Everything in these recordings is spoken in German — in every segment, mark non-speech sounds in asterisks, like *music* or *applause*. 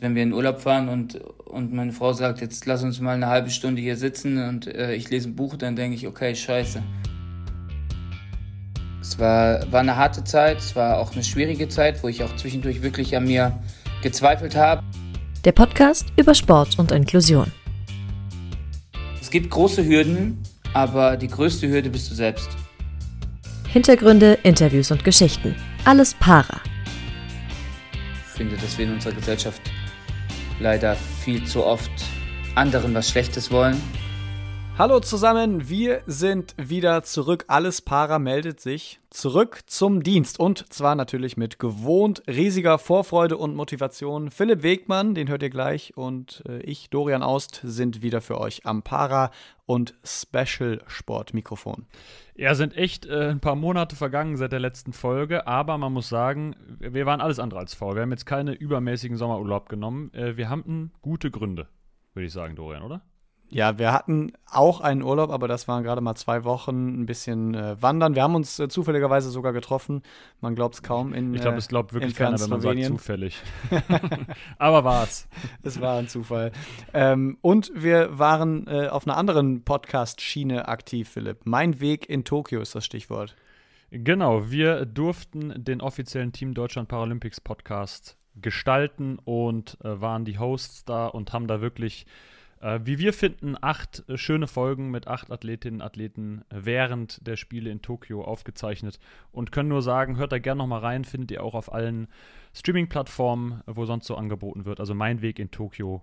Wenn wir in Urlaub fahren und, und meine Frau sagt, jetzt lass uns mal eine halbe Stunde hier sitzen und äh, ich lese ein Buch, dann denke ich, okay, scheiße. Es war, war eine harte Zeit, es war auch eine schwierige Zeit, wo ich auch zwischendurch wirklich an mir gezweifelt habe. Der Podcast über Sport und Inklusion. Es gibt große Hürden, aber die größte Hürde bist du selbst. Hintergründe, Interviews und Geschichten. Alles para. Ich finde, dass wir in unserer Gesellschaft leider viel zu oft anderen was Schlechtes wollen. Hallo zusammen, wir sind wieder zurück. Alles Para meldet sich zurück zum Dienst und zwar natürlich mit gewohnt riesiger Vorfreude und Motivation. Philipp Wegmann, den hört ihr gleich, und äh, ich, Dorian Aust, sind wieder für euch am Para- und Special-Sport-Mikrofon. Ja, sind echt äh, ein paar Monate vergangen seit der letzten Folge, aber man muss sagen, wir waren alles andere als faul. Wir haben jetzt keine übermäßigen Sommerurlaub genommen. Äh, wir haben gute Gründe, würde ich sagen, Dorian, oder? Ja, wir hatten auch einen Urlaub, aber das waren gerade mal zwei Wochen ein bisschen äh, wandern. Wir haben uns äh, zufälligerweise sogar getroffen. Man glaubt es kaum. In, ich glaube, es glaubt wirklich keiner, wenn man sagt zufällig. *laughs* *laughs* aber war es. Es war ein Zufall. Ähm, und wir waren äh, auf einer anderen Podcast-Schiene aktiv, Philipp. Mein Weg in Tokio ist das Stichwort. Genau, wir durften den offiziellen Team Deutschland Paralympics Podcast gestalten und äh, waren die Hosts da und haben da wirklich äh, wie wir finden, acht äh, schöne Folgen mit acht Athletinnen und Athleten während der Spiele in Tokio aufgezeichnet und können nur sagen, hört da gerne nochmal rein, findet ihr auch auf allen Streaming-Plattformen, wo sonst so angeboten wird. Also mein Weg in Tokio,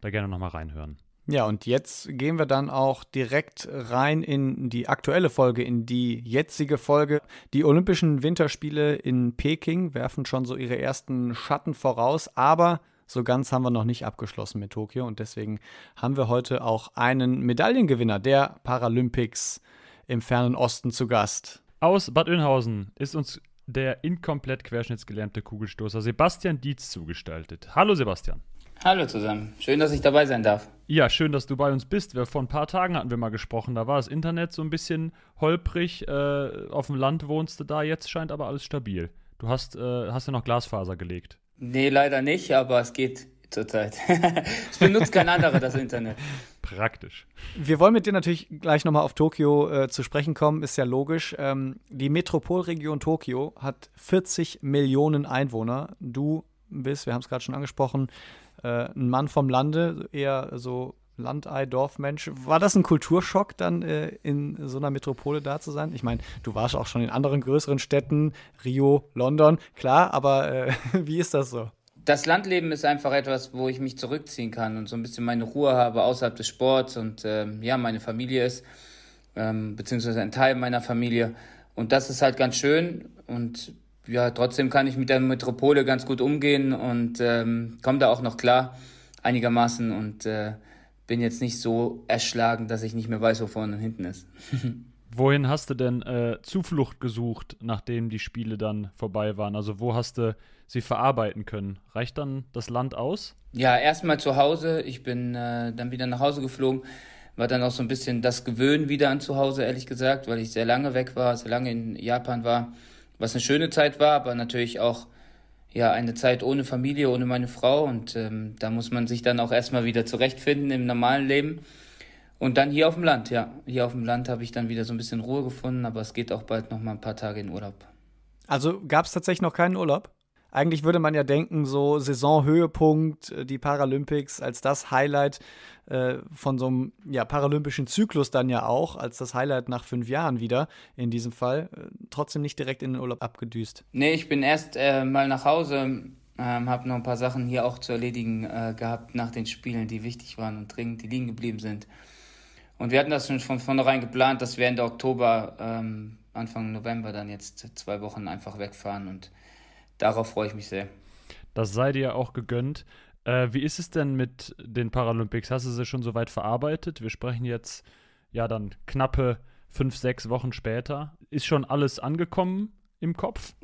da gerne nochmal reinhören. Ja, und jetzt gehen wir dann auch direkt rein in die aktuelle Folge, in die jetzige Folge. Die Olympischen Winterspiele in Peking werfen schon so ihre ersten Schatten voraus, aber so ganz haben wir noch nicht abgeschlossen mit Tokio und deswegen haben wir heute auch einen Medaillengewinner der Paralympics im fernen Osten zu Gast. Aus Bad Oeynhausen ist uns der inkomplett querschnittsgelernte Kugelstoßer Sebastian Dietz zugestaltet. Hallo Sebastian. Hallo zusammen. Schön, dass ich dabei sein darf. Ja, schön, dass du bei uns bist. Wir, vor ein paar Tagen hatten wir mal gesprochen. Da war das Internet so ein bisschen holprig. Äh, auf dem Land wohnst du da. Jetzt scheint aber alles stabil. Du hast, äh, hast ja noch Glasfaser gelegt. Nee, leider nicht, aber es geht zurzeit. *laughs* es benutzt kein anderer das Internet. Praktisch. Wir wollen mit dir natürlich gleich nochmal auf Tokio äh, zu sprechen kommen, ist ja logisch. Ähm, die Metropolregion Tokio hat 40 Millionen Einwohner. Du bist, wir haben es gerade schon angesprochen, äh, ein Mann vom Lande, eher so Landei, Dorfmensch. War das ein Kulturschock, dann äh, in so einer Metropole da zu sein? Ich meine, du warst auch schon in anderen größeren Städten, Rio, London, klar, aber äh, *laughs* wie ist das so? Das Landleben ist einfach etwas, wo ich mich zurückziehen kann und so ein bisschen meine Ruhe habe außerhalb des Sports und ähm, ja, meine Familie ist, ähm, beziehungsweise ein Teil meiner Familie. Und das ist halt ganz schön und ja, trotzdem kann ich mit der Metropole ganz gut umgehen und ähm, komme da auch noch klar einigermaßen und äh, bin jetzt nicht so erschlagen, dass ich nicht mehr weiß, wo vorne und hinten ist. *laughs* Wohin hast du denn äh, Zuflucht gesucht, nachdem die Spiele dann vorbei waren? Also wo hast du sie verarbeiten können? Reicht dann das Land aus? Ja, erstmal zu Hause. Ich bin äh, dann wieder nach Hause geflogen. War dann auch so ein bisschen das Gewöhnen wieder an zu Hause, ehrlich gesagt, weil ich sehr lange weg war, sehr lange in Japan war. Was eine schöne Zeit war, aber natürlich auch ja, eine Zeit ohne Familie, ohne meine Frau und ähm, da muss man sich dann auch erstmal wieder zurechtfinden im normalen Leben. Und dann hier auf dem Land, ja. Hier auf dem Land habe ich dann wieder so ein bisschen Ruhe gefunden, aber es geht auch bald noch mal ein paar Tage in Urlaub. Also gab es tatsächlich noch keinen Urlaub? Eigentlich würde man ja denken, so Saisonhöhepunkt, äh, die Paralympics als das Highlight äh, von so einem ja, paralympischen Zyklus dann ja auch, als das Highlight nach fünf Jahren wieder in diesem Fall. Äh, trotzdem nicht direkt in den Urlaub abgedüst. Nee, ich bin erst äh, mal nach Hause, ähm, habe noch ein paar Sachen hier auch zu erledigen äh, gehabt nach den Spielen, die wichtig waren und dringend, die liegen geblieben sind. Und wir hatten das schon von vornherein geplant, dass wir Ende Oktober, ähm, Anfang November dann jetzt zwei Wochen einfach wegfahren und darauf freue ich mich sehr. Das sei dir auch gegönnt. Äh, wie ist es denn mit den Paralympics? Hast du sie schon so weit verarbeitet? Wir sprechen jetzt ja dann knappe fünf, sechs Wochen später. Ist schon alles angekommen im Kopf?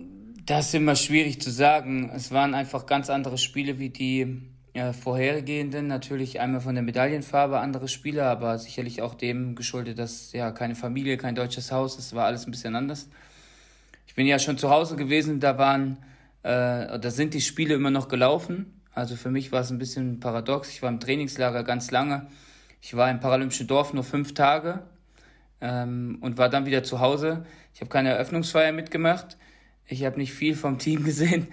Das ist immer schwierig zu sagen. Es waren einfach ganz andere Spiele wie die äh, vorhergehenden. Natürlich einmal von der Medaillenfarbe andere Spiele, aber sicherlich auch dem geschuldet, dass ja keine Familie, kein deutsches Haus, es war alles ein bisschen anders. Ich bin ja schon zu Hause gewesen, da waren äh, da sind die Spiele immer noch gelaufen. Also für mich war es ein bisschen paradox. Ich war im Trainingslager ganz lange. Ich war im Paralympischen Dorf nur fünf Tage ähm, und war dann wieder zu Hause. Ich habe keine Eröffnungsfeier mitgemacht. Ich habe nicht viel vom Team *laughs* gesehen.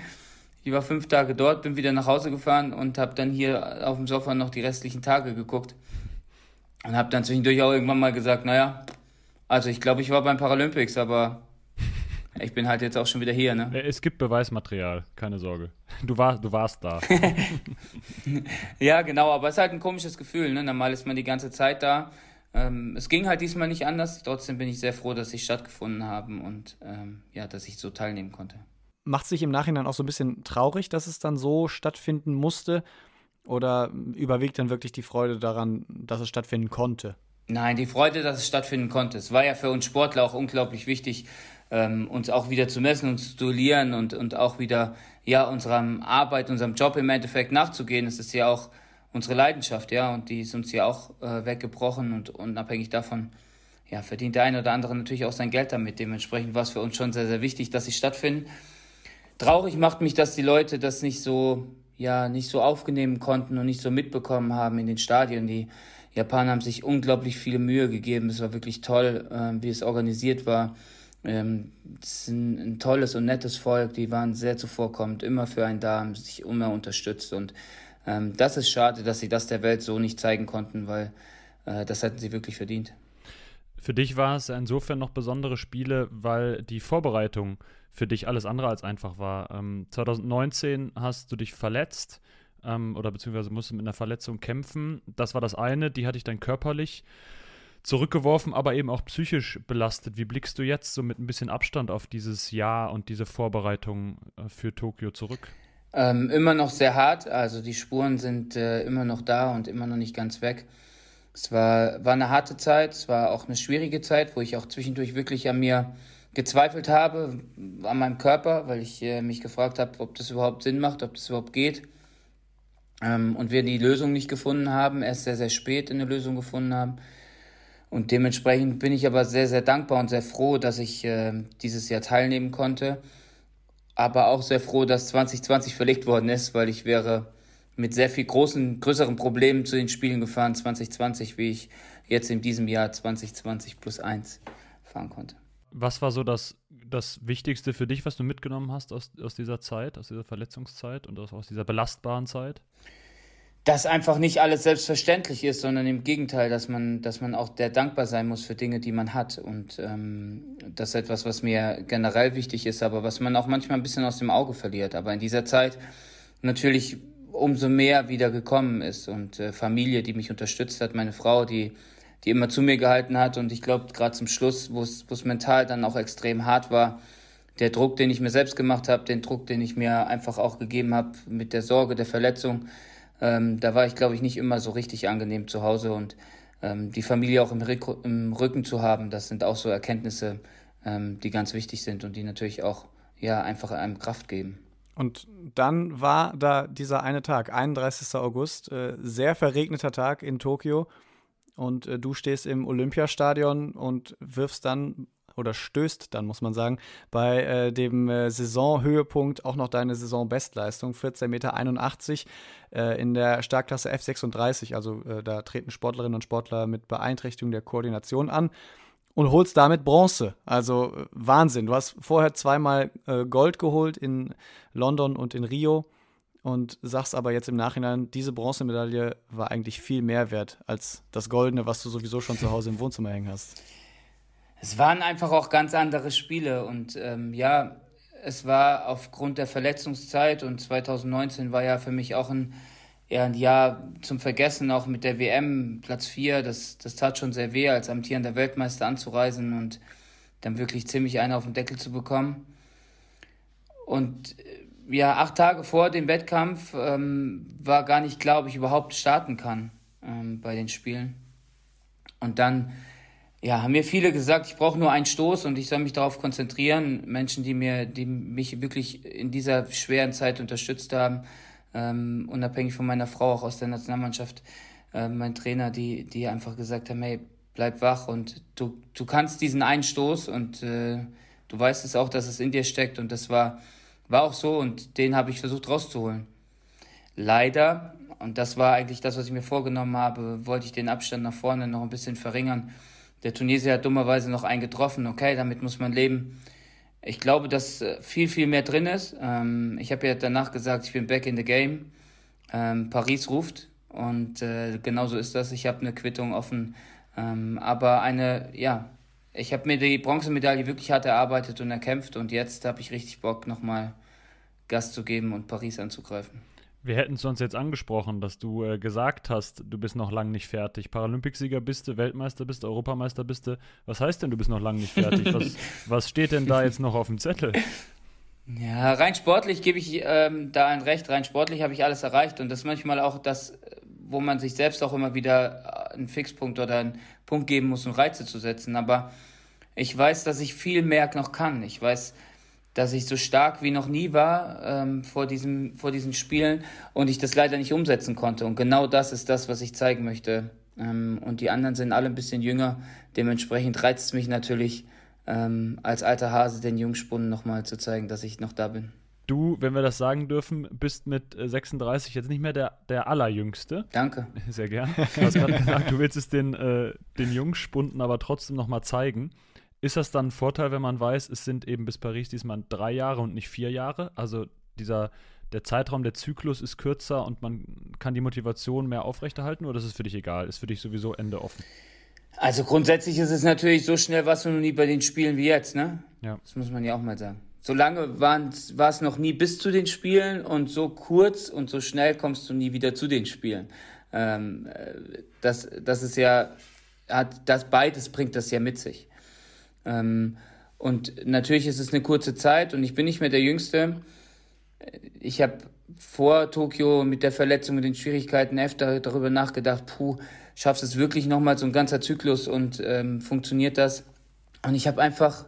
Ich war fünf Tage dort, bin wieder nach Hause gefahren und habe dann hier auf dem Sofa noch die restlichen Tage geguckt. Und habe dann zwischendurch auch irgendwann mal gesagt, naja, also ich glaube, ich war beim Paralympics, aber ich bin halt jetzt auch schon wieder hier, ne? Äh, es gibt Beweismaterial, keine Sorge. Du, war, du warst da. *laughs* ja, genau, aber es ist halt ein komisches Gefühl, ne? Normal ist man die ganze Zeit da. Ähm, es ging halt diesmal nicht anders. Trotzdem bin ich sehr froh, dass sie stattgefunden haben und ähm, ja, dass ich so teilnehmen konnte. Macht sich im Nachhinein auch so ein bisschen traurig, dass es dann so stattfinden musste? Oder überwiegt dann wirklich die Freude daran, dass es stattfinden konnte? Nein, die Freude, dass es stattfinden konnte. Es war ja für uns Sportler auch unglaublich wichtig, ähm, uns auch wieder zu messen und zu duellieren und, und auch wieder ja unserer Arbeit, unserem Job im Endeffekt nachzugehen. Es ist ja auch unsere Leidenschaft, ja, und die ist uns ja auch äh, weggebrochen und unabhängig davon, ja, verdient der eine oder andere natürlich auch sein Geld damit. Dementsprechend war es für uns schon sehr, sehr wichtig, dass sie stattfinden. Traurig macht mich, dass die Leute das nicht so, ja, nicht so aufnehmen konnten und nicht so mitbekommen haben in den Stadien. Die Japaner haben sich unglaublich viele Mühe gegeben. Es war wirklich toll, äh, wie es organisiert war. Ähm, es ist ein, ein, tolles und nettes Volk. Die waren sehr zuvorkommend, immer für einen da, haben sich immer unterstützt. Und ähm, das ist schade, dass sie das der Welt so nicht zeigen konnten, weil äh, das hätten sie wirklich verdient. Für dich war es insofern noch besondere Spiele, weil die Vorbereitung für dich alles andere als einfach war. Ähm, 2019 hast du dich verletzt ähm, oder beziehungsweise musst du mit einer Verletzung kämpfen. Das war das eine, die hatte ich dann körperlich zurückgeworfen, aber eben auch psychisch belastet. Wie blickst du jetzt so mit ein bisschen Abstand auf dieses Jahr und diese Vorbereitung äh, für Tokio zurück? Ähm, immer noch sehr hart, also die Spuren sind äh, immer noch da und immer noch nicht ganz weg. Es war, war eine harte Zeit, es war auch eine schwierige Zeit, wo ich auch zwischendurch wirklich an mir gezweifelt habe, an meinem Körper, weil ich äh, mich gefragt habe, ob das überhaupt Sinn macht, ob das überhaupt geht. Ähm, und wir die Lösung nicht gefunden haben, erst sehr, sehr spät eine Lösung gefunden haben. Und dementsprechend bin ich aber sehr, sehr dankbar und sehr froh, dass ich äh, dieses Jahr teilnehmen konnte. Aber auch sehr froh, dass 2020 verlegt worden ist, weil ich wäre mit sehr viel großen, größeren Problemen zu den Spielen gefahren 2020, wie ich jetzt in diesem Jahr 2020 plus eins fahren konnte. Was war so das, das Wichtigste für dich, was du mitgenommen hast aus, aus dieser Zeit, aus dieser Verletzungszeit und aus, aus dieser belastbaren Zeit? Dass einfach nicht alles selbstverständlich ist, sondern im Gegenteil, dass man, dass man auch der dankbar sein muss für Dinge, die man hat. Und ähm, das ist etwas, was mir generell wichtig ist, aber was man auch manchmal ein bisschen aus dem Auge verliert. Aber in dieser Zeit natürlich umso mehr wieder gekommen ist und äh, Familie, die mich unterstützt hat, meine Frau, die die immer zu mir gehalten hat. Und ich glaube, gerade zum Schluss, wo es mental dann auch extrem hart war, der Druck, den ich mir selbst gemacht habe, den Druck, den ich mir einfach auch gegeben habe mit der Sorge der Verletzung, ähm, da war ich, glaube ich, nicht immer so richtig angenehm zu Hause. Und ähm, die Familie auch im, im, Rücken zu haben, das sind auch so Erkenntnisse, ähm, die ganz wichtig sind und die natürlich auch ja, einfach einem Kraft geben. Und dann war da dieser eine Tag, 31. August, äh, sehr verregneter Tag in Tokio und äh, du stehst im Olympiastadion und wirfst dann oder stößt dann, muss man sagen, bei äh, dem äh, Saisonhöhepunkt auch noch deine Saisonbestleistung, 14,81 Meter äh, in der Startklasse F36. Also äh, da treten Sportlerinnen und Sportler mit Beeinträchtigung der Koordination an und holst damit Bronze. Also äh, Wahnsinn. Du hast vorher zweimal äh, Gold geholt in London und in Rio und sagst aber jetzt im Nachhinein, diese Bronzemedaille war eigentlich viel mehr wert als das Goldene, was du sowieso schon zu Hause im Wohnzimmer hängen hast. Es waren einfach auch ganz andere Spiele und ähm, ja, es war aufgrund der Verletzungszeit und 2019 war ja für mich auch ein, ja, ein Jahr zum Vergessen, auch mit der WM, Platz 4, das, das tat schon sehr weh, als amtierender Weltmeister anzureisen und dann wirklich ziemlich einen auf den Deckel zu bekommen. Und äh, ja, acht Tage vor dem Wettkampf ähm, war gar nicht klar, ob ich überhaupt starten kann ähm, bei den Spielen. Und dann ja, haben mir viele gesagt, ich brauche nur einen Stoß und ich soll mich darauf konzentrieren. Menschen, die mir, die mich wirklich in dieser schweren Zeit unterstützt haben, ähm, unabhängig von meiner Frau, auch aus der Nationalmannschaft, äh, mein Trainer, die, die einfach gesagt haben, hey, bleib wach und du, du kannst diesen einen Stoß und äh, du weißt es auch, dass es in dir steckt und das war war auch so und den habe ich versucht rauszuholen. leider, und das war eigentlich das, was ich mir vorgenommen habe, wollte ich den Abstand nach vorne noch ein bisschen verringern. Der Tunesier hat dummerweise noch einen getroffen. Okay, damit muss man leben. Ich glaube, dass äh, viel, viel mehr drin ist. Ähm, ich habe ja danach gesagt, ich bin back in the game. Ähm, Paris ruft und äh, genauso ist das. Ich habe eine Quittung offen. Ähm, aber eine, ja, ich habe mir die Bronzemedaille wirklich hart erarbeitet und erkämpft und jetzt habe ich richtig Bock, nochmal Gas zu geben und Paris anzugreifen. Wir hätten es uns jetzt angesprochen, dass du äh, gesagt hast, du bist noch lange nicht fertig. Paralympicsieger bist du, Weltmeister bist du, Europameister bist du. Was heißt denn, du bist noch lange nicht fertig? Was, *laughs* was steht denn da jetzt noch auf dem Zettel? Ja, rein sportlich gebe ich ähm, da ein Recht. Rein sportlich habe ich alles erreicht und das ist manchmal auch das, wo man sich selbst auch immer wieder einen Fixpunkt oder einen Punkt geben muss, um Reize zu setzen. Aber ich weiß, dass ich viel mehr noch kann. Ich weiß, dass ich so stark wie noch nie war ähm, vor, diesem, vor diesen Spielen und ich das leider nicht umsetzen konnte. Und genau das ist das, was ich zeigen möchte. Ähm, und die anderen sind alle ein bisschen jünger. Dementsprechend reizt es mich natürlich, ähm, als alter Hase den Jungspunden nochmal zu zeigen, dass ich noch da bin. Du, wenn wir das sagen dürfen, bist mit 36 jetzt nicht mehr der, der Allerjüngste. Danke. *laughs* Sehr gern. Du hast gerade gesagt, du willst es den, äh, den Jungspunden aber trotzdem nochmal zeigen. Ist das dann ein Vorteil, wenn man weiß, es sind eben bis Paris diesmal drei Jahre und nicht vier Jahre? Also dieser, der Zeitraum, der Zyklus ist kürzer und man kann die Motivation mehr aufrechterhalten oder ist es für dich egal? Ist für dich sowieso Ende offen? Also grundsätzlich ist es natürlich so schnell was du noch nie bei den Spielen wie jetzt, ne? Ja. Das muss man ja auch mal sagen. So lange war es noch nie bis zu den Spielen und so kurz und so schnell kommst du nie wieder zu den Spielen. Ähm, äh, das, das ist ja, hat, das beides bringt das ja mit sich. Ähm, und natürlich ist es eine kurze Zeit und ich bin nicht mehr der Jüngste. Ich habe vor Tokio mit der Verletzung und den Schwierigkeiten öfter darüber nachgedacht, puh, schaffst es wirklich nochmal so ein ganzer Zyklus und ähm, funktioniert das? Und ich habe einfach,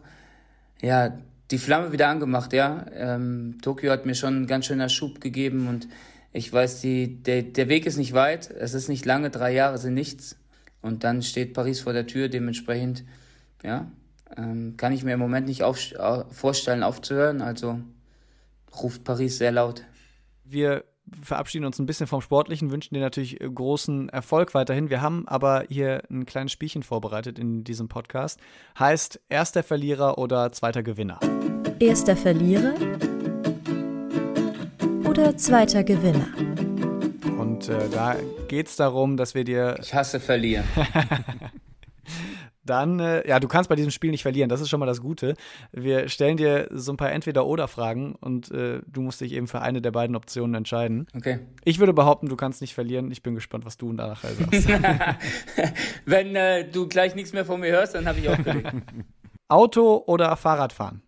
ja, die Flamme wieder angemacht, ja. Ähm, Tokio hat mir schon ein ganz schöner Schub gegeben und ich weiß, die, der, der Weg ist nicht weit, es ist nicht lange, drei Jahre sind nichts. Und dann steht Paris vor der Tür, dementsprechend, ja, ähm, kann ich mir im Moment nicht auf, vorstellen, aufzuhören. Also ruft Paris sehr laut. Wir verabschieden uns ein bisschen vom Sportlichen, wünschen dir natürlich äh, großen Erfolg weiterhin. Wir haben aber hier ein kleines Spielchen vorbereitet in diesem Podcast. Heißt erster Verlierer oder zweiter Gewinner? Erster Verlierer oder zweiter Gewinner? Und äh, da geht es darum, dass wir dir. Ich hasse verlieren. *laughs* Dann, äh, ja, du kannst bei diesem Spiel nicht verlieren, das ist schon mal das Gute. Wir stellen dir so ein paar Entweder-Oder-Fragen und äh, du musst dich eben für eine der beiden Optionen entscheiden. Okay. Ich würde behaupten, du kannst nicht verlieren. Ich bin gespannt, was du nachher sagst. *laughs* Wenn äh, du gleich nichts mehr von mir hörst, dann habe ich auch. *laughs* Auto oder Fahrradfahren?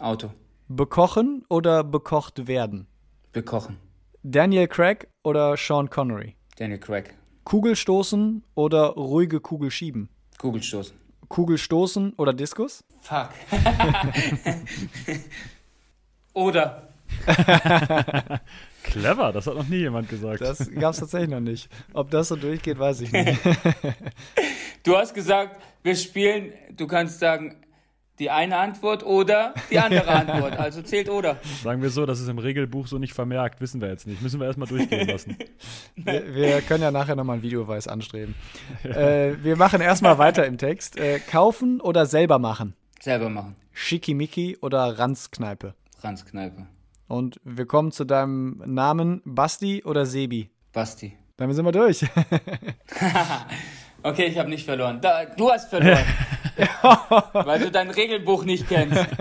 Auto. Bekochen oder bekocht werden? Bekochen. Daniel Craig oder Sean Connery? Daniel Craig. Kugelstoßen oder ruhige Kugel schieben? Kugelstoßen. Kugelstoßen oder Diskus? Fuck. *laughs* oder. *laughs* Clever, das hat noch nie jemand gesagt. Das gab es tatsächlich noch nicht. Ob das so durchgeht, weiß ich nicht. *laughs* du hast gesagt, wir spielen, du kannst sagen, die eine Antwort oder die andere Antwort. *laughs* Also zählt oder. Sagen wir so, das ist im Regelbuch so nicht vermerkt, wissen wir jetzt nicht. Müssen wir erstmal durchgehen lassen. *laughs* wir, wir, können ja nachher nochmal einen Videoweis anstreben. Ja. Äh, wir machen erstmal weiter im Text. Äh, kaufen oder selber machen? Selber machen. Schickimicki oder Ranzkneipe? Ranzkneipe. Und wir kommen zu deinem Namen Basti oder Sebi? Basti. Damit sind wir durch. *laughs* okay, ich habe nicht verloren. Da, du hast verloren. *laughs* Weil du dein Regelbuch nicht kennst. *laughs*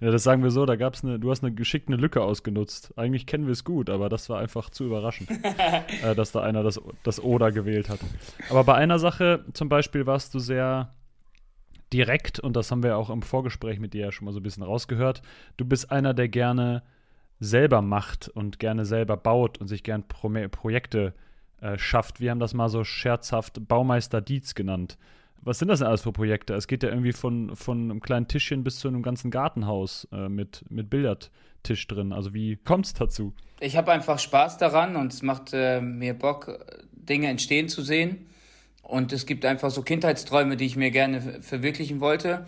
Ja, das sagen wir so, da gab's eine, du hast eine geschickte Lücke ausgenutzt. Eigentlich kennen wir es gut, aber das war einfach zu überraschend, *laughs* äh, dass da einer das, das Oder gewählt hat. Aber bei einer Sache zum Beispiel warst du sehr direkt, und das haben wir auch im Vorgespräch mit dir ja schon mal so ein bisschen rausgehört. Du bist einer, der gerne selber macht und gerne selber baut und sich gern Pro Projekte äh, schafft. Wir haben das mal so scherzhaft Baumeister Dietz genannt. Was sind das denn alles für Projekte? Es geht ja irgendwie von, von einem kleinen Tischchen bis zu einem ganzen Gartenhaus äh, mit, mit Billardtisch drin. Also wie kommt es dazu? Ich habe einfach Spaß daran und es macht äh, mir Bock, Dinge entstehen zu sehen. Und es gibt einfach so Kindheitsträume, die ich mir gerne verwirklichen wollte.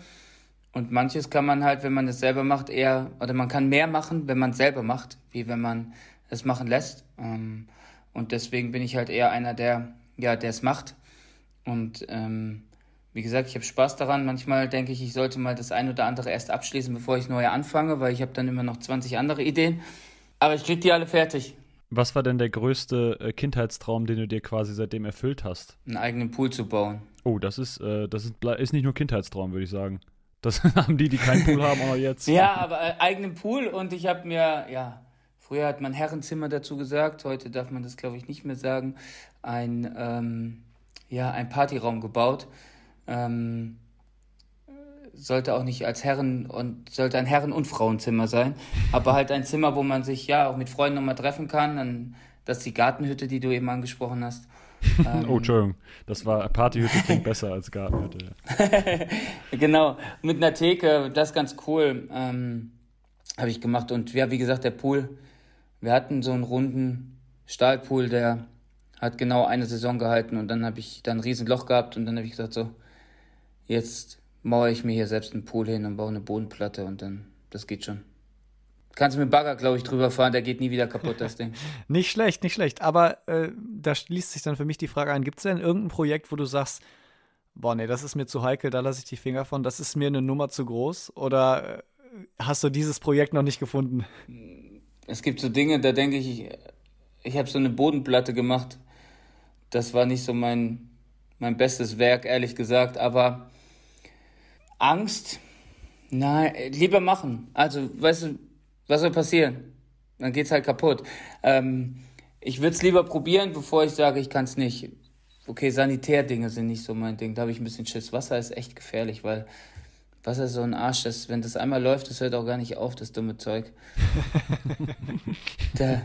Und manches kann man halt, wenn man es selber macht, eher, oder man kann mehr machen, wenn man es selber macht, wie wenn man es machen lässt. Ähm, und deswegen bin ich halt eher einer, der ja, es macht. Und ähm, wie gesagt, ich habe Spaß daran. Manchmal denke ich, ich sollte mal das ein oder andere erst abschließen, bevor ich neue anfange, weil ich habe dann immer noch 20 andere Ideen. Aber ich kriege die alle fertig. Was war denn der größte äh, Kindheitstraum, den du dir quasi seitdem erfüllt hast? Einen eigenen Pool zu bauen. Oh, das ist, äh, das ist, ist nicht nur Kindheitstraum, würde ich sagen. Das *laughs* haben die, die keinen Pool haben, auch jetzt. Ja, aber äh, eigenen Pool und ich habe mir, ja, früher hat man Herrenzimmer dazu gesagt, heute darf man das, glaube ich, nicht mehr sagen, ein, ähm, ja, ein Partyraum gebaut. Ähm, sollte auch nicht als Herren und sollte ein Herren- und Frauenzimmer sein, aber halt ein Zimmer, wo man sich ja auch mit Freunden nochmal treffen kann. Dann, das ist die Gartenhütte, die du eben angesprochen hast. *laughs* Ähm, oh, Entschuldigung, das war Partyhütte klingt *laughs* besser als Gartenhütte. *laughs* genau, mit einer Theke, das ist ganz cool, ähm, habe ich gemacht. Und ja, wie gesagt, der Pool, wir hatten so einen runden Stahlpool, der hat genau eine Saison gehalten und dann habe ich da ein Riesenloch gehabt und dann habe ich gesagt, so, jetzt mauere ich mir hier selbst einen Pool hin und baue eine Bodenplatte und dann, das geht schon. Kannst du mit Bagger, glaube ich, drüber fahren, der geht nie wieder kaputt, das Ding. *laughs* nicht schlecht, nicht schlecht. Aber äh, da schließt sich dann für mich die Frage ein: Gibt es denn irgendein Projekt, wo du sagst, boah, nee, das ist mir zu heikel, da lasse ich die Finger von, das ist mir eine Nummer zu groß? Oder äh, hast du dieses Projekt noch nicht gefunden? Es gibt so Dinge, da denke ich, ich, ich habe so eine Bodenplatte gemacht. Das war nicht so mein, mein bestes Werk, ehrlich gesagt, aber Angst, nein, lieber machen. Also, weißt du, was soll passieren? Dann geht's halt kaputt. Ähm, ich würde es lieber probieren, bevor ich sage, ich kann es nicht. Okay, Sanitärdinge sind nicht so mein Ding. Da habe ich ein bisschen Schiss. Wasser ist echt gefährlich, weil Wasser ist so ein Arsch. Das, wenn das einmal läuft, das hört auch gar nicht auf, das dumme Zeug. *laughs* da,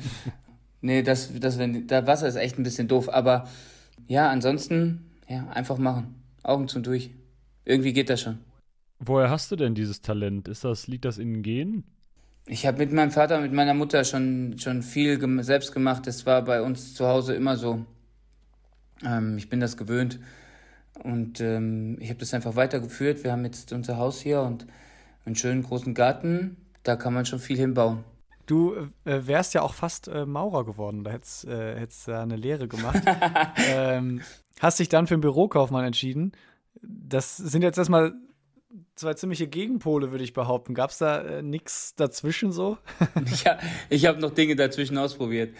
nee, das, das, wenn, da Wasser ist echt ein bisschen doof. Aber ja, ansonsten, ja, einfach machen. Augen zum Durch. Irgendwie geht das schon. Woher hast du denn dieses Talent? Ist das, liegt das in den Genen? Ich habe mit meinem Vater, mit meiner Mutter schon, schon viel gem selbst gemacht. Das war bei uns zu Hause immer so. Ähm, ich bin das gewöhnt. Und ähm, ich habe das einfach weitergeführt. Wir haben jetzt unser Haus hier und einen schönen großen Garten. Da kann man schon viel hinbauen. Du äh, wärst ja auch fast äh, Maurer geworden. Da hättest du äh, eine Lehre gemacht. *laughs* ähm, hast dich dann für einen Bürokaufmann entschieden. Das sind jetzt erstmal zwei ziemliche Gegenpole, würde ich behaupten. Gab es da äh, nichts dazwischen so? *laughs* *laughs* ja, ich habe noch Dinge dazwischen ausprobiert.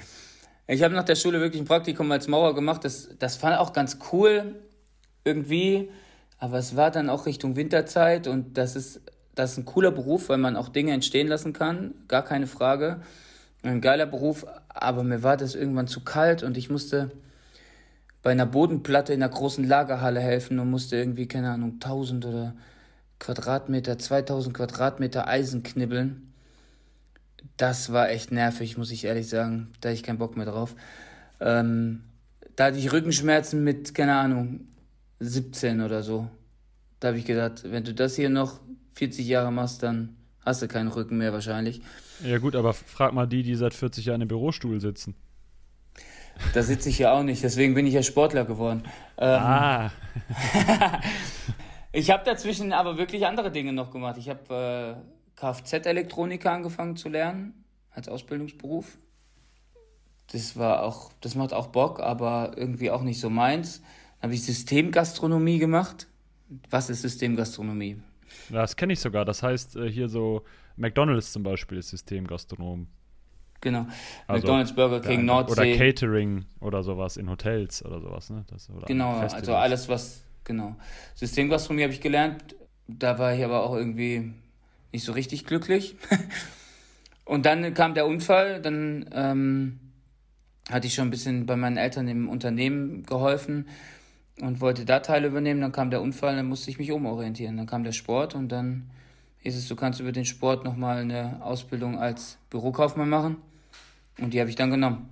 Ich habe nach der Schule wirklich ein Praktikum als Mauer gemacht. Das, das fand auch ganz cool irgendwie. Aber es war dann auch Richtung Winterzeit und das ist, das ist ein cooler Beruf, weil man auch Dinge entstehen lassen kann. Gar keine Frage. Ein geiler Beruf, aber mir war das irgendwann zu kalt und ich musste bei einer Bodenplatte in einer großen Lagerhalle helfen und musste irgendwie, keine Ahnung, 1000 oder Quadratmeter, 2000 Quadratmeter Eisen knibbeln. Das war echt nervig, muss ich ehrlich sagen. Da hatte ich keinen Bock mehr drauf. Ähm, da hatte ich Rückenschmerzen mit, keine Ahnung, 17 oder so. Da habe ich gedacht, wenn du das hier noch 40 Jahre machst, dann hast du keinen Rücken mehr wahrscheinlich. Ja gut, aber frag mal die, die seit 40 Jahren im Bürostuhl sitzen. Da sitze ich ja auch nicht, deswegen bin ich ja Sportler geworden. Ähm, ah. *laughs* *laughs* Ich habe dazwischen aber wirklich andere Dinge noch gemacht. Ich habe äh, Kfz-Elektroniker angefangen zu lernen als Ausbildungsberuf. Das war auch, das macht auch Bock, aber irgendwie auch nicht so meins. Dann habe ich Systemgastronomie gemacht. Was ist Systemgastronomie? Das kenne ich sogar. Das heißt äh, hier so McDonald's zum Beispiel ist Systemgastronom. Genau. Also, McDonald's, Burger King, ja, Nordsee. Oder Catering oder sowas in Hotels oder sowas. Ne? Das, oder genau, also alles, was genau. Systemgastronomie habe ich gelernt. Da war ich aber auch irgendwie nicht so richtig glücklich. *laughs* Und dann kam der Unfall. Dann ähm, hatte ich schon ein bisschen bei meinen Eltern im Unternehmen geholfen und wollte da Teile übernehmen. Dann kam der Unfall, dann musste ich mich umorientieren. Dann kam der Sport und dann ist es, du kannst über den Sport nochmal eine Ausbildung als Bürokaufmann machen. Und die habe ich dann genommen.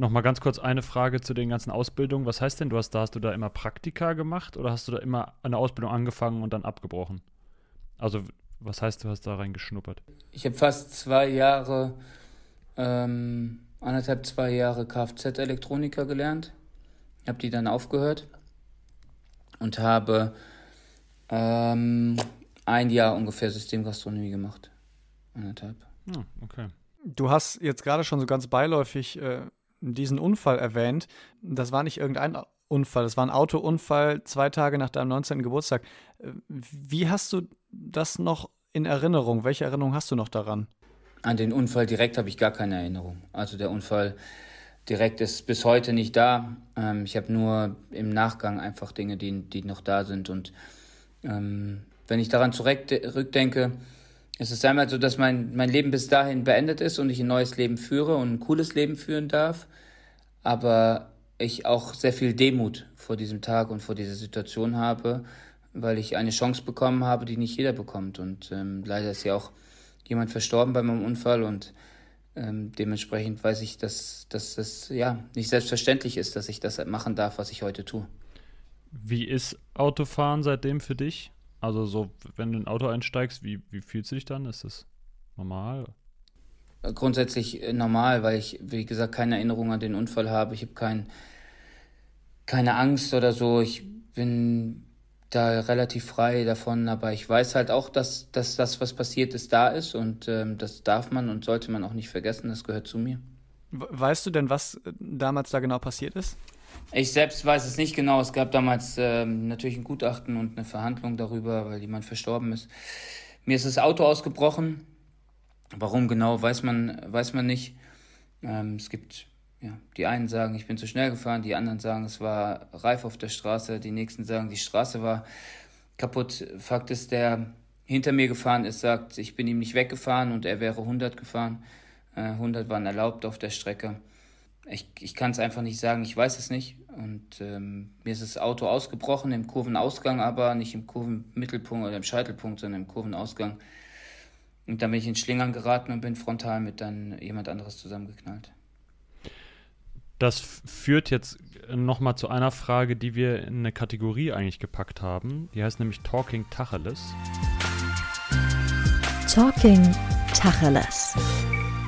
Nochmal ganz kurz eine Frage zu den ganzen Ausbildungen. Was heißt denn, du hast da, hast du da immer Praktika gemacht oder hast du da immer eine Ausbildung angefangen und dann abgebrochen? Also, was heißt, du hast da reingeschnuppert? Ich habe fast zwei Jahre, ähm, anderthalb, zwei Jahre Kfz-Elektroniker gelernt. Habe die dann aufgehört und habe ähm, ein Jahr ungefähr Systemgastronomie gemacht. Anderthalb. Oh, okay. Du hast jetzt gerade schon so ganz beiläufig äh, diesen Unfall erwähnt. Das war nicht irgendein Unfall, das war ein Autounfall zwei Tage nach deinem 19. Geburtstag. Wie hast du das noch in Erinnerung? Welche Erinnerung hast du noch daran? An den Unfall direkt habe ich gar keine Erinnerung. Also der Unfall direkt ist bis heute nicht da. Ähm, ich habe nur im Nachgang einfach Dinge, die, die noch da sind. Und ähm, wenn ich daran zurückdenke, ist es einmal so, dass mein, mein Leben bis dahin beendet ist und ich ein neues Leben führe und ein cooles Leben führen darf. Aber ich auch sehr viel Demut vor diesem Tag und vor dieser Situation habe, weil ich eine Chance bekommen habe, die nicht jeder bekommt. Und ähm, leider ist ja auch jemand verstorben bei meinem Unfall und ähm, dementsprechend weiß ich, dass, dass das ja nicht selbstverständlich ist, dass ich das machen darf, was ich heute tue. Wie ist Autofahren seitdem für dich? Also so, wenn du in ein Auto einsteigst, wie, wie fühlst du dich dann? Ist das normal? Grundsätzlich äh, normal, weil ich, wie gesagt, keine Erinnerung an den Unfall habe. Ich habe kein, keine Angst oder so. Ich bin da relativ frei davon, aber ich weiß halt auch, dass, dass das, was passiert ist, da ist und ähm, das darf man und sollte man auch nicht vergessen, das gehört zu mir. Weißt du denn, was äh, damals da genau passiert ist? Ich selbst weiß es nicht genau. Es gab damals ähm, natürlich ein Gutachten und eine Verhandlung darüber, weil jemand verstorben ist. Mir ist das Auto ausgebrochen. Warum genau, weiß man, weiß man nicht. Ähm, es gibt ja, die einen sagen, ich bin zu schnell gefahren, die anderen sagen, es war reif auf der Straße, die nächsten sagen, die Straße war kaputt. Fakt ist, der hinter mir gefahren ist, sagt, ich bin ihm nicht weggefahren und er wäre 100 gefahren. Äh, 100 waren erlaubt auf der Strecke. Ich, ich kann es einfach nicht sagen, ich weiß es nicht. Und ähm, mir ist das Auto ausgebrochen im Kurvenausgang, aber nicht im Kurvenmittelpunkt oder im Scheitelpunkt, sondern im Kurvenausgang. Und dann bin ich in Schlingern geraten und bin frontal mit dann jemand anderes zusammengeknallt. Das führt jetzt nochmal zu einer Frage, die wir in eine Kategorie eigentlich gepackt haben. Die heißt nämlich Talking Tacheles. Talking Tacheles.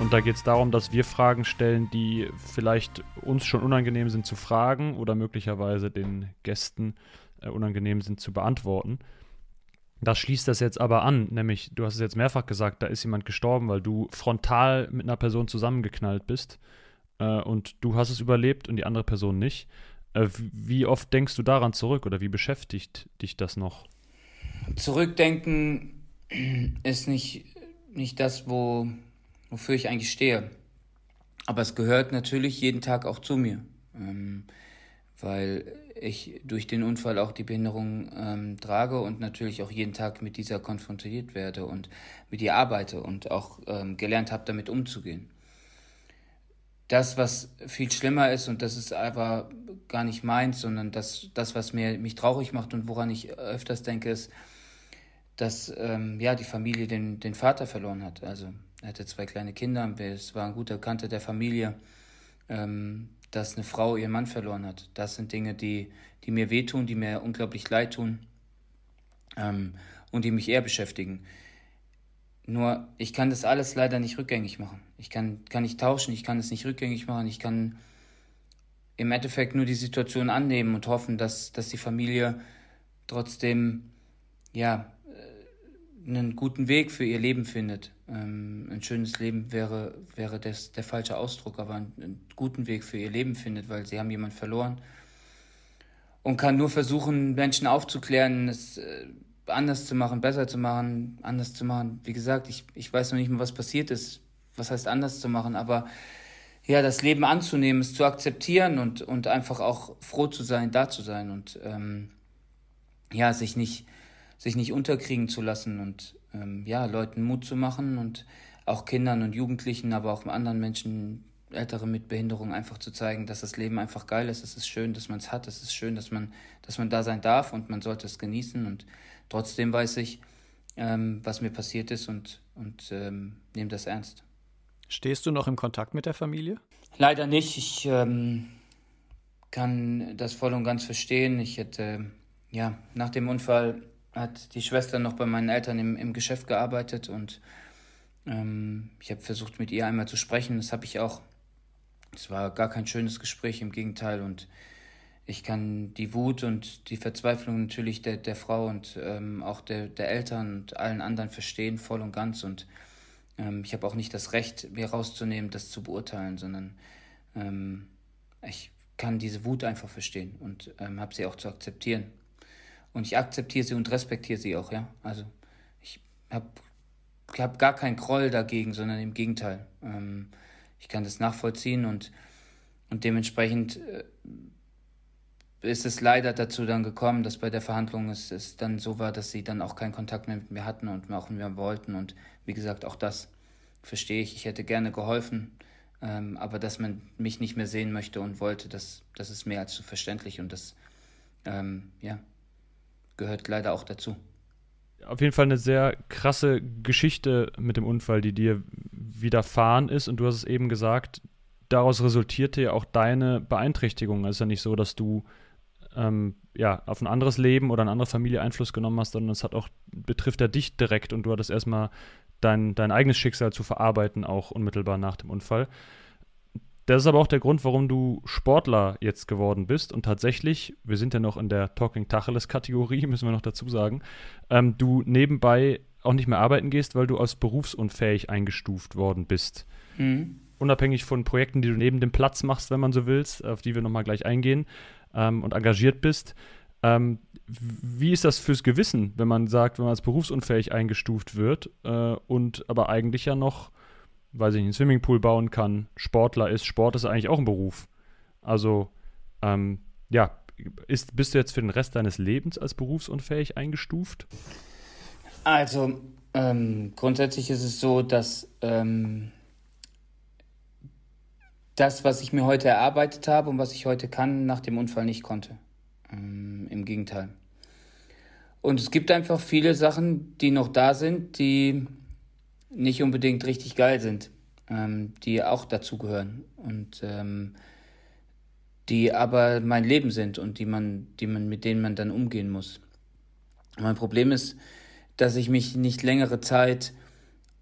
Und da geht es darum, dass wir Fragen stellen, die vielleicht uns schon unangenehm sind zu fragen oder möglicherweise den Gästen äh, unangenehm sind zu beantworten. Das schließt das jetzt aber an, nämlich, du hast es jetzt mehrfach gesagt, da ist jemand gestorben, weil du frontal mit einer Person zusammengeknallt bist äh, und du hast es überlebt und die andere Person nicht. Äh, wie oft denkst du daran zurück oder wie beschäftigt dich das noch? Zurückdenken ist nicht, nicht das, wo, wofür ich eigentlich stehe. Aber es gehört natürlich jeden Tag auch zu mir, ähm, weil ich durch den Unfall auch die Behinderung ähm, trage und natürlich auch jeden Tag mit dieser konfrontiert werde und mit ihr arbeite und auch ähm, gelernt habe, damit umzugehen das, was viel schlimmer ist, und das ist aber gar nicht meins, sondern das, das was mir, mich traurig macht und woran ich öfters denke, ist, dass ähm, ja, die Familie den, den Vater verloren hat. Also er hatte zwei kleine Kinder, es war ein guter Bekannter der Familie, ähm, dass eine Frau ihren Mann verloren hat. Das sind Dinge, die, die mir wehtun, die mir unglaublich leid tun ähm, und die mich eher beschäftigen. Nur ich kann das alles leider nicht rückgängig machen. Ich kann, kann nicht tauschen, ich kann es nicht rückgängig machen, ich kann im Endeffekt nur die Situation annehmen und hoffen, dass, dass die Familie trotzdem ja, einen guten Weg für ihr Leben findet. Ähm, ein schönes Leben wäre, wäre das der falsche Ausdruck, aber einen, einen guten Weg für ihr Leben findet, weil sie haben jemanden verloren und kann nur versuchen, Menschen aufzuklären, es äh, anders zu machen, besser zu machen, anders zu machen. Wie gesagt, ich, ich weiß noch nicht mehr, was passiert ist. Was heißt anders zu machen? Aber ja, das Leben anzunehmen, es zu akzeptieren und, und einfach auch froh zu sein, da zu sein und ähm, ja, sich nicht, sich nicht unterkriegen zu lassen und ähm, ja, Leuten Mut zu machen und auch Kindern und Jugendlichen, aber auch anderen Menschen, Ältere mit Behinderung einfach zu zeigen, dass das Leben einfach geil ist, es ist schön, dass man es hat, es ist schön, dass man, dass man da sein darf und man sollte es genießen und trotzdem weiß ich, ähm, was mir passiert ist und, und ähm, nehme das ernst. Stehst du noch im Kontakt mit der Familie? Leider nicht. Ich ähm, kann das voll und ganz verstehen. Ich hätte, ja, nach dem Unfall hat die Schwester noch bei meinen Eltern im, im Geschäft gearbeitet und ähm, ich habe versucht, mit ihr einmal zu sprechen. Das habe ich auch. Es war gar kein schönes Gespräch, im Gegenteil. Und ich kann die Wut und die Verzweiflung natürlich der, der Frau und ähm, auch der, der Eltern und allen anderen verstehen, voll und ganz. Und Ähm, ich habe auch nicht das Recht, mir rauszunehmen, das zu beurteilen, sondern ähm, ich kann diese Wut einfach verstehen und ähm, habe sie auch zu akzeptieren. Und ich akzeptiere sie und respektiere sie auch, ja. Also ich habe hab gar keinen Groll dagegen, sondern im Gegenteil. Ähm, ich kann das nachvollziehen und, und dementsprechend äh, ist es leider dazu dann gekommen, dass bei der Verhandlung es, es dann so war, dass sie dann auch keinen Kontakt mehr mit mir hatten und auch mit mir wollten. Und wie gesagt, auch das verstehe ich. Ich hätte gerne geholfen, ähm, aber dass man mich nicht mehr sehen möchte und wollte, das, das ist mehr als zu verständlich und das ähm, ja, gehört leider auch dazu. Auf jeden Fall eine sehr krasse Geschichte mit dem Unfall, die dir widerfahren ist. Und du hast es eben gesagt, daraus resultierte ja auch deine Beeinträchtigung. Es ist ja nicht so, dass du ähm, ja, auf ein anderes Leben oder eine andere Familie Einfluss genommen hast, sondern es hat auch, betrifft ja dich direkt und du hattest erstmal dein, dein eigenes Schicksal zu verarbeiten, auch unmittelbar nach dem Unfall. Das ist aber auch der Grund, warum du Sportler jetzt geworden bist. Und tatsächlich, wir sind ja noch in der Talking Tacheles-Kategorie, *laughs* müssen wir noch dazu sagen, ähm, du nebenbei auch nicht mehr arbeiten gehst, weil du als berufsunfähig eingestuft worden bist. Mhm. Unabhängig von Projekten, die du neben dem Platz machst, wenn man so willst, auf die wir nochmal gleich eingehen ähm, und engagiert bist. Ähm, wie ist das fürs Gewissen, wenn man sagt, wenn man als berufsunfähig eingestuft wird äh, und aber eigentlich ja noch, weiß ich einen Swimmingpool bauen kann, Sportler ist, Sport ist eigentlich auch ein Beruf. Also, ähm, ja, ist, bist du jetzt für den Rest deines Lebens als berufsunfähig eingestuft? Also, ähm, grundsätzlich ist es so, dass ähm, das, was ich mir heute erarbeitet habe und was ich heute kann, nach dem Unfall nicht konnte. Ähm, Im Gegenteil. Und es gibt einfach viele Sachen, die noch da sind, die nicht unbedingt richtig geil sind, ähm, die auch dazugehören und ähm, die aber mein Leben sind und die man, die man, mit denen man dann umgehen muss. Mein Problem ist, dass ich mich nicht längere Zeit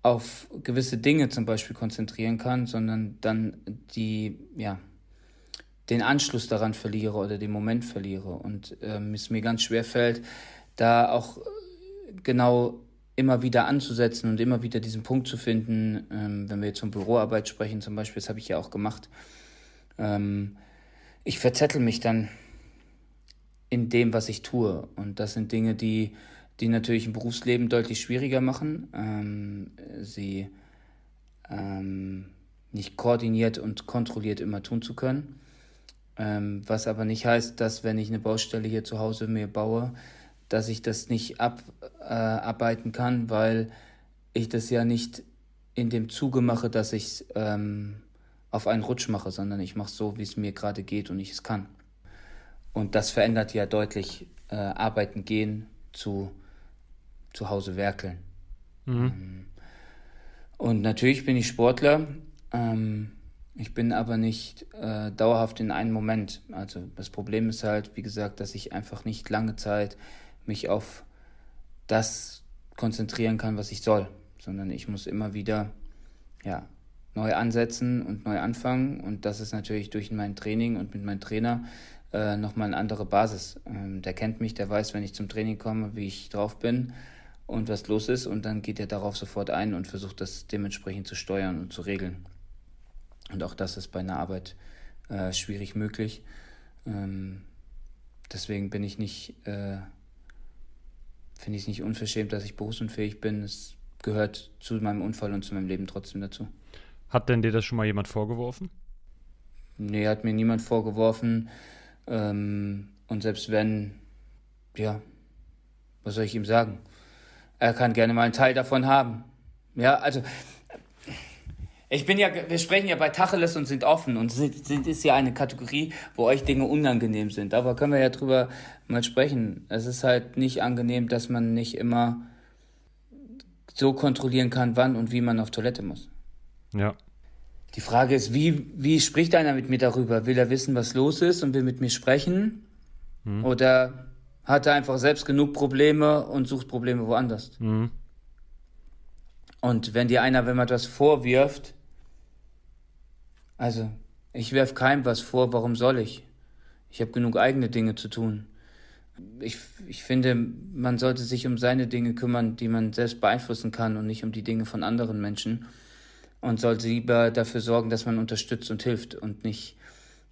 auf gewisse Dinge zum Beispiel konzentrieren kann, sondern dann die, ja, den Anschluss daran verliere oder den Moment verliere. Und ähm, es mir ganz schwer fällt, da auch genau immer wieder anzusetzen und immer wieder diesen Punkt zu finden, ähm, wenn wir jetzt von Büroarbeit sprechen zum Beispiel, das habe ich ja auch gemacht. Ähm, ich verzettel mich dann in dem, was ich tue. Und das sind Dinge, die, die natürlich im Berufsleben deutlich schwieriger machen. Ähm, sie ähm, nicht koordiniert und kontrolliert immer tun zu können. Ähm, was aber nicht heißt, dass wenn ich eine Baustelle hier zu Hause mir baue, dass ich das nicht abarbeiten äh, kann, weil ich das ja nicht in dem Zuge mache, dass ich es ähm, auf einen Rutsch mache, sondern ich mache es so, wie es mir gerade geht und ich es kann. Und das verändert ja deutlich äh, Arbeiten gehen zu zu Hause werkeln. Mhm. Ähm, und natürlich bin ich Sportler. Ähm, ich bin aber nicht äh, dauerhaft in einem Moment. Also das Problem ist halt, wie gesagt, dass ich einfach nicht lange Zeit mich auf das konzentrieren kann, was ich soll, sondern ich muss immer wieder ja, neu ansetzen und neu anfangen. Und das ist natürlich durch mein Training und mit meinem Trainer äh, nochmal eine andere Basis. Ähm, der kennt mich, der weiß, wenn ich zum Training komme, wie ich drauf bin und was los ist. Und dann geht er darauf sofort ein und versucht das dementsprechend zu steuern und zu regeln. Und auch das ist bei einer Arbeit äh, schwierig möglich. Ähm, deswegen bin ich nicht, äh, finde ich es nicht unverschämt, dass ich berufsunfähig bin. Es gehört zu meinem Unfall und zu meinem Leben trotzdem dazu. Hat denn dir das schon mal jemand vorgeworfen? Nee, hat mir niemand vorgeworfen. Ähm, und selbst wenn, ja, was soll ich ihm sagen? Er kann gerne mal einen Teil davon haben. Ja, also ich bin ja, wir sprechen ja bei Tacheles und sind offen und sind, sind ist ja eine Kategorie, wo euch Dinge unangenehm sind. Aber können wir ja drüber mal sprechen. Es ist halt nicht angenehm, dass man nicht immer so kontrollieren kann, wann und wie man auf Toilette muss. Ja. Die Frage ist, wie, wie spricht einer mit mir darüber? Will er wissen, was los ist und will mit mir sprechen? Hm. Oder hat er einfach selbst genug Probleme und sucht Probleme woanders? Hm. Und wenn dir einer, wenn man das vorwirft, also, ich werf keinem was vor, warum soll ich? Ich habe genug eigene Dinge zu tun. Ich, ich finde, man sollte sich um seine Dinge kümmern, die man selbst beeinflussen kann und nicht um die Dinge von anderen Menschen. Und sollte lieber dafür sorgen, dass man unterstützt und hilft und nicht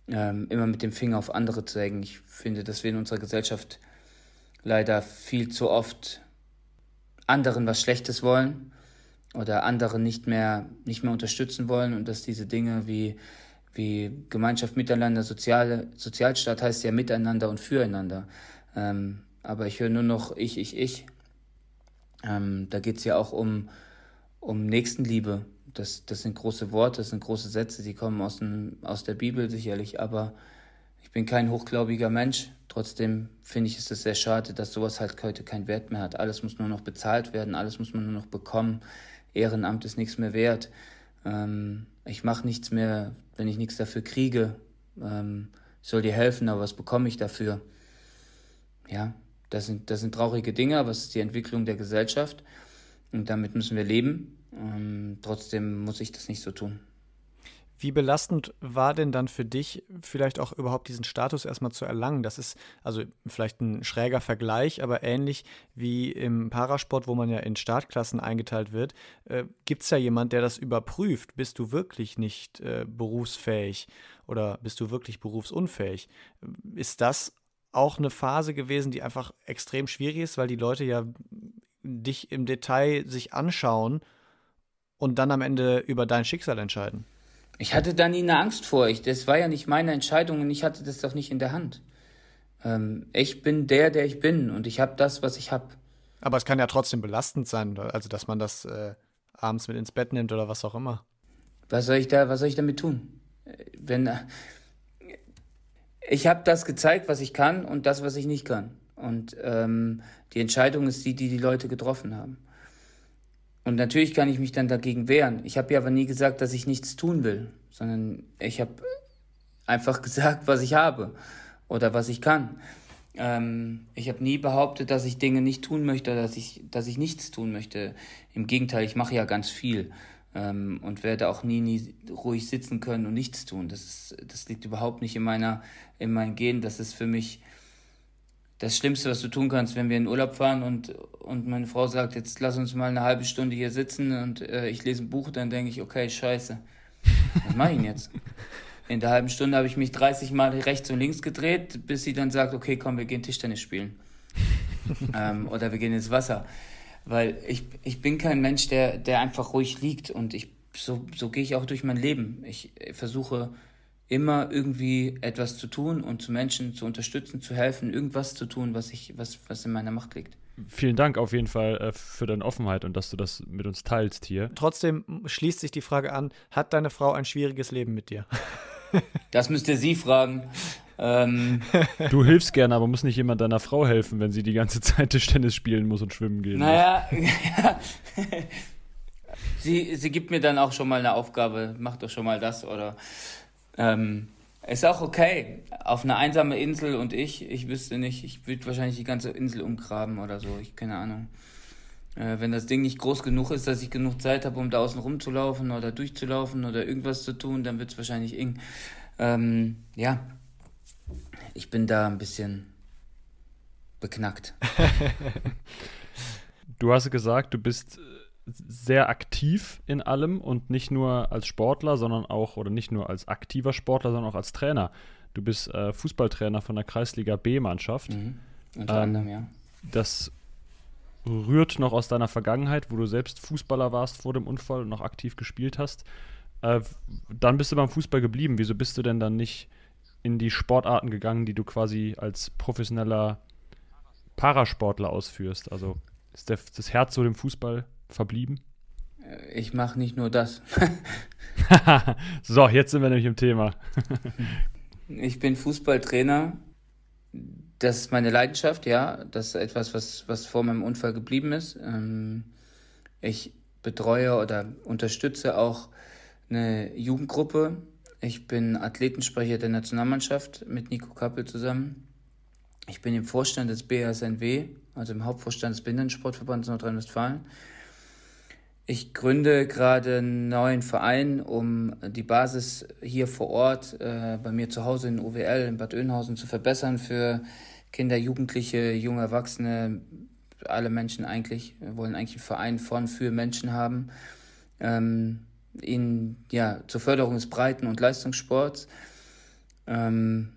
ähm, immer mit dem Finger auf andere zeigen. Ich finde, dass wir in unserer Gesellschaft leider viel zu oft anderen was Schlechtes wollen oder andere nicht mehr, nicht mehr unterstützen wollen und dass diese Dinge wie, wie Gemeinschaft miteinander, soziale, Sozialstaat heißt ja miteinander und füreinander. Ähm, aber ich höre nur noch ich, ich, ich. Ähm, da geht es ja auch um, um Nächstenliebe. Das, das sind große Worte, das sind große Sätze, die kommen aus, dem, aus der Bibel sicherlich, aber ich bin kein hochgläubiger Mensch. Trotzdem finde ich es sehr schade, dass sowas halt heute keinen Wert mehr hat. Alles muss nur noch bezahlt werden, alles muss man nur noch bekommen. Ehrenamt ist nichts mehr wert. Ähm, ich mache nichts mehr, wenn ich nichts dafür kriege. Ähm, ich soll dir helfen, aber was bekomme ich dafür? Ja, das sind, das sind traurige Dinge, aber es ist die Entwicklung der Gesellschaft und damit müssen wir leben. Ähm, trotzdem muss ich das nicht so tun. Wie belastend war denn dann für dich, vielleicht auch überhaupt diesen Status erstmal zu erlangen? Das ist also vielleicht ein schräger Vergleich, aber ähnlich wie im Parasport, wo man ja in Startklassen eingeteilt wird, äh, gibt es ja jemand, der das überprüft. Bist du wirklich nicht äh, berufsfähig oder bist du wirklich berufsunfähig? Ist das auch eine Phase gewesen, die einfach extrem schwierig ist, weil die Leute ja dich im Detail sich anschauen und dann am Ende über dein Schicksal entscheiden? Ich hatte da nie eine Angst vor. Ich, das war ja nicht meine Entscheidung und ich hatte das doch nicht in der Hand. Ähm, ich bin der, der ich bin und ich habe das, was ich habe. Aber es kann ja trotzdem belastend sein, also dass man das äh, abends mit ins Bett nimmt oder was auch immer. Was soll ich da, was soll ich damit tun? Wenn äh, ich habe das gezeigt, was ich kann und das, was ich nicht kann. Und ähm, die Entscheidung ist die, die die Leute getroffen haben. Und natürlich kann ich mich dann dagegen wehren. Ich habe ja aber nie gesagt, dass ich nichts tun will, sondern ich habe einfach *laughs* gesagt, was ich habe oder was ich kann. Ähm, ich habe nie behauptet, dass ich Dinge nicht tun möchte, dass ich, dass ich nichts tun möchte. Im Gegenteil, ich mache ja ganz viel ähm, und werde auch nie, nie ruhig sitzen können und nichts tun. Das, ist, das liegt überhaupt nicht in meiner, in meinem Gehen. Das ist für mich das Schlimmste, was du tun kannst, wenn wir in Urlaub fahren und, und meine Frau sagt, jetzt lass uns mal eine halbe Stunde hier sitzen und äh, ich lese ein Buch, dann denke ich, okay, scheiße. Was mache ich denn jetzt? In der halben Stunde habe ich mich 30 Mal rechts und links gedreht, bis sie dann sagt, okay, komm, wir gehen Tischtennis spielen. *laughs* ähm, oder wir gehen ins Wasser. Weil ich, ich bin kein Mensch, der, der einfach ruhig liegt und ich, so, so gehe ich auch durch mein Leben. Ich versuche immer irgendwie etwas zu tun und zu Menschen zu unterstützen, zu helfen, irgendwas zu tun, was ich, was, was in meiner Macht liegt. Vielen Dank auf jeden Fall äh, für deine Offenheit und dass du das mit uns teilst hier. Trotzdem schließt sich die Frage an: Hat deine Frau ein schwieriges Leben mit dir? *laughs* Das müsst ihr sie fragen. Ähm, *laughs* du hilfst gerne, aber muss nicht jemand deiner Frau helfen, wenn sie die ganze Zeit *laughs* Tischtennis spielen muss und schwimmen gehen naja, muss? Naja, sie, sie gibt mir dann auch schon mal eine Aufgabe, mach doch schon mal das oder ähm, ist auch okay. Auf einer einsamen Insel und ich, ich wüsste nicht, ich würde wahrscheinlich die ganze Insel umgraben oder so, ich keine Ahnung. Äh, wenn das Ding nicht groß genug ist, dass ich genug Zeit habe, um da außen rumzulaufen oder durchzulaufen oder irgendwas zu tun, dann wird es wahrscheinlich eng. Ähm, ja, ich bin da ein bisschen beknackt. *laughs* du hast gesagt, du bist sehr aktiv in allem und nicht nur als Sportler, sondern auch, oder nicht nur als aktiver Sportler, sondern auch als Trainer. Du bist äh, Fußballtrainer von der Kreisliga B-Mannschaft. Mhm. Unter ähm, anderem, ja. Das rührt noch aus deiner Vergangenheit, wo du selbst Fußballer warst vor dem Unfall und noch aktiv gespielt hast. Äh, dann bist du beim Fußball geblieben. Wieso bist du denn dann nicht in die Sportarten gegangen, die du quasi als professioneller Parasportler ausführst? Also ist der, das Herz so dem Fußball verblieben? Äh, ich mache nicht nur das. *laughs* so, jetzt sind wir nämlich im Thema. *laughs* ich bin Fußballtrainer. Das ist meine Leidenschaft, ja. Das ist etwas, was, was vor meinem Unfall geblieben ist. Ähm, ich betreue oder unterstütze auch eine Jugendgruppe. Ich bin Athletensprecher der Nationalmannschaft mit Nico Kappel zusammen. Ich bin im Vorstand des BSNW, also im Hauptvorstand des Behindertensportverbands Nordrhein-Westfalen. Ich gründe gerade einen neuen Verein, um die Basis hier vor Ort äh, bei mir zu Hause in UWL in Bad Oeynhausen zu verbessern für Kinder, Jugendliche, junge Erwachsene, alle Menschen eigentlich, wir wollen eigentlich einen Verein von, für Menschen haben. Ähm, in, ja, zur Förderung des Breiten- und Leistungssports. Ähm,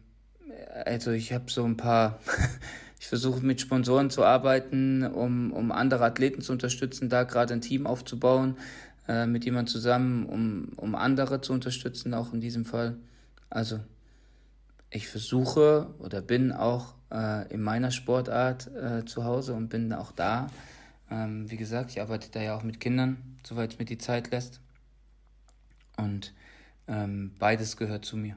also ich habe so ein paar, *laughs* ich versuche mit Sponsoren zu arbeiten, um, um andere Athleten zu unterstützen, da gerade ein Team aufzubauen, äh, mit jemand zusammen, um, um andere zu unterstützen, auch in diesem Fall. Also ich versuche oder bin auch äh, in meiner Sportart äh, zu Hause und bin auch da. Ähm, wie gesagt, ich arbeite da ja auch mit Kindern, soweit es mir die Zeit lässt. Und ähm, beides gehört zu mir.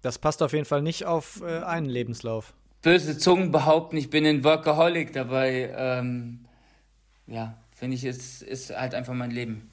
Das passt auf jeden Fall nicht auf äh, einen Lebenslauf. Böse Zungen behaupten, ich bin ein Workaholic. Dabei, ähm, ja, finde ich, es ist halt einfach mein Leben.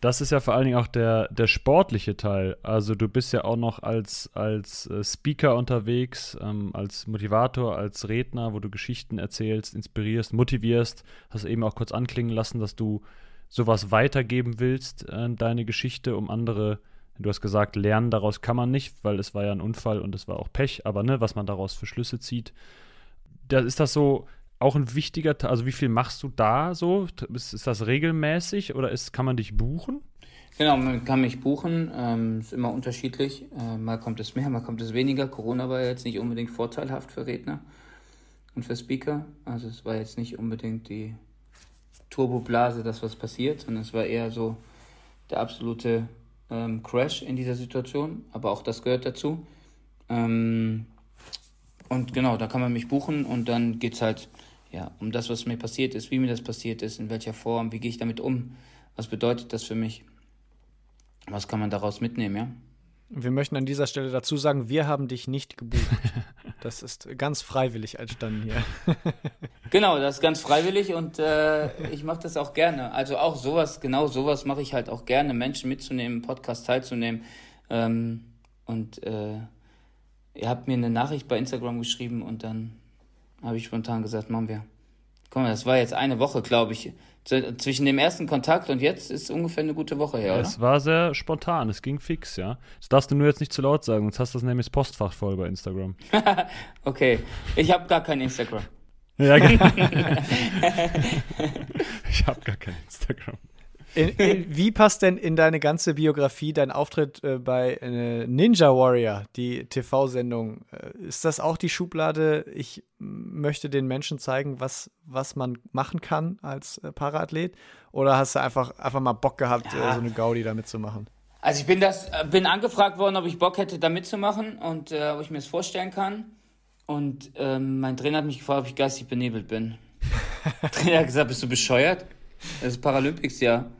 Das ist ja vor allen Dingen auch der, der sportliche Teil. Also du bist ja auch noch als, als äh, Speaker unterwegs, ähm, als Motivator, als Redner, wo du Geschichten erzählst, inspirierst, motivierst. Hast eben auch kurz anklingen lassen, dass du sowas weitergeben willst, äh, deine Geschichte, um andere, du hast gesagt, lernen daraus kann man nicht, weil es war ja ein Unfall und es war auch Pech, aber ne, was man daraus für Schlüsse zieht. Da ist das so auch ein wichtiger Teil, also wie viel machst du da so? Ist, ist das regelmäßig oder ist, kann man dich buchen? Genau, man kann mich buchen, ähm, ist immer unterschiedlich. Äh, mal kommt es mehr, mal kommt es weniger. Corona war jetzt nicht unbedingt vorteilhaft für Redner und für Speaker. Also es war jetzt nicht unbedingt die Turboblase, das was passiert, sondern es war eher so der absolute ähm, Crash in dieser Situation. Aber auch das gehört dazu. Ähm, und genau, da kann man mich buchen und dann geht es halt ja, um das, was mir passiert ist, wie mir das passiert ist, in welcher Form, wie gehe ich damit um, was bedeutet das für mich, was kann man daraus mitnehmen, ja. Wir möchten an dieser Stelle dazu sagen, wir haben dich nicht gebucht. *laughs* Das ist ganz freiwillig entstanden hier. *laughs* genau, das ist ganz freiwillig und äh, ich mache das auch gerne. Also auch sowas, genau sowas mache ich halt auch gerne, Menschen mitzunehmen, Podcast teilzunehmen. Ähm, und äh, ihr habt mir eine Nachricht bei Instagram geschrieben und dann habe ich spontan gesagt, machen wir. Guck mal, das war jetzt eine Woche, glaube ich. Zwischen dem ersten Kontakt und jetzt ist ungefähr eine gute Woche her, oder? Es war sehr spontan, es ging fix, ja. Das darfst du nur jetzt nicht zu laut sagen, sonst hast du das nämlich das Postfach voll bei Instagram. *laughs* okay, ich habe gar kein Instagram. Ja, genau. *laughs* *laughs* ich habe gar kein Instagram. In, in, *laughs* wie passt denn in deine ganze Biografie dein Auftritt äh, bei äh, Ninja Warrior, die TV-Sendung? Äh, ist das auch die Schublade, ich möchte den Menschen zeigen, was, was man machen kann als äh, Paraathlet? Oder hast du einfach, einfach mal Bock gehabt, ja. Äh, so eine Gaudi da mitzumachen? Also ich bin das, bin angefragt worden, ob ich Bock hätte, da mitzumachen und ob ich mir das vorstellen kann. Und ähm, mein Trainer hat mich gefragt, ob ich geistig benebelt bin. Der *laughs* Trainer hat gesagt, bist du bescheuert? Das ist Paralympics-Jahr.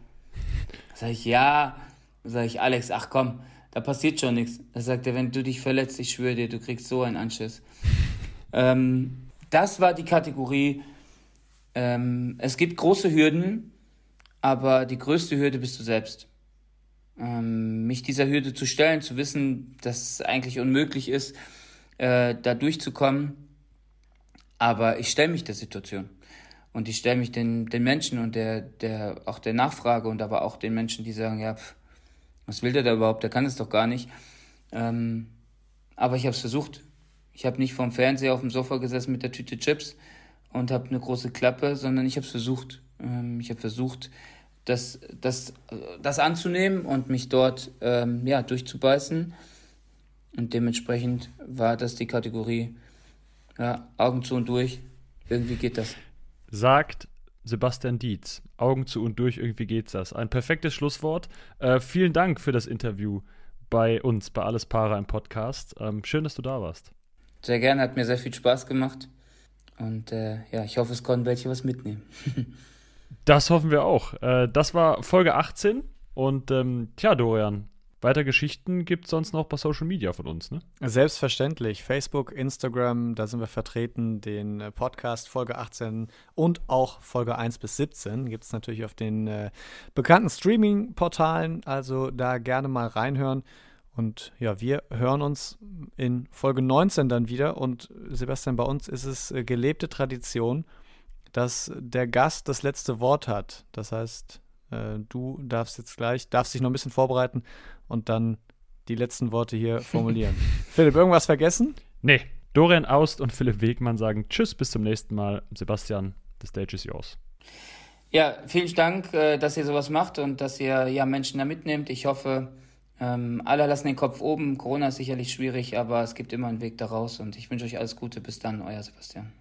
Sag ich, ja. Sag ich, Alex, ach komm, da passiert schon nichts. Da sagt er, wenn du dich verletzt, ich schwöre dir, du kriegst so einen Anschiss. *laughs* ähm, das war die Kategorie. Ähm, es gibt große Hürden, aber die größte Hürde bist du selbst. Ähm, mich dieser Hürde zu stellen, zu wissen, dass es eigentlich unmöglich ist, äh, da durchzukommen. Aber ich stelle mich der Situation. Und ich stelle mich den, den Menschen und der, der, auch der Nachfrage und aber auch den Menschen, die sagen, ja, pff, was will der da überhaupt, der kann es doch gar nicht. Ähm, aber ich habe es versucht. Ich habe nicht vorm Fernseher auf dem Sofa gesessen mit der Tüte Chips und habe eine große Klappe, sondern ich habe es versucht. Ähm, ich habe versucht, das, das, das anzunehmen und mich dort ähm, ja, durchzubeißen. Und dementsprechend war das die Kategorie ja, Augen zu und durch. Irgendwie geht das sagt Sebastian Dietz. Augen zu und durch, irgendwie geht's das. Ein perfektes Schlusswort. Äh, vielen Dank für das Interview bei uns, bei Alles Para im Podcast. Ähm, schön, dass du da warst. Sehr gerne, hat mir sehr viel Spaß gemacht. Und äh, ja, ich hoffe, es konnten welche was mitnehmen. *laughs* das hoffen wir auch. Äh, das war Folge 18. Und ähm, tja, Dorian, weiter Geschichten gibt es sonst noch bei Social Media von uns, ne? Selbstverständlich. Facebook, Instagram, da sind wir vertreten. Den äh, Podcast Folge 18 und auch Folge 1 bis 17 gibt es natürlich auf den äh, bekannten Streaming-Portalen. Also da gerne mal reinhören. Und ja, wir hören uns in Folge 19 dann wieder. Und Sebastian, bei uns ist es äh, gelebte Tradition, dass der Gast das letzte Wort hat. Das heißt, äh, du darfst jetzt gleich, darfst dich noch ein bisschen vorbereiten und dann die letzten Worte hier formulieren. *laughs* Philipp, irgendwas vergessen? Nee, Dorian Aust und Philipp Wegmann sagen Tschüss, bis zum nächsten Mal. Sebastian, the stage is yours. Ja, vielen Dank, äh, dass ihr sowas macht und dass ihr ja Menschen da mitnehmt. Ich hoffe, ähm, alle lassen den Kopf oben. Corona ist sicherlich schwierig, aber es gibt immer einen Weg daraus und ich wünsche euch alles Gute. Bis dann, euer Sebastian.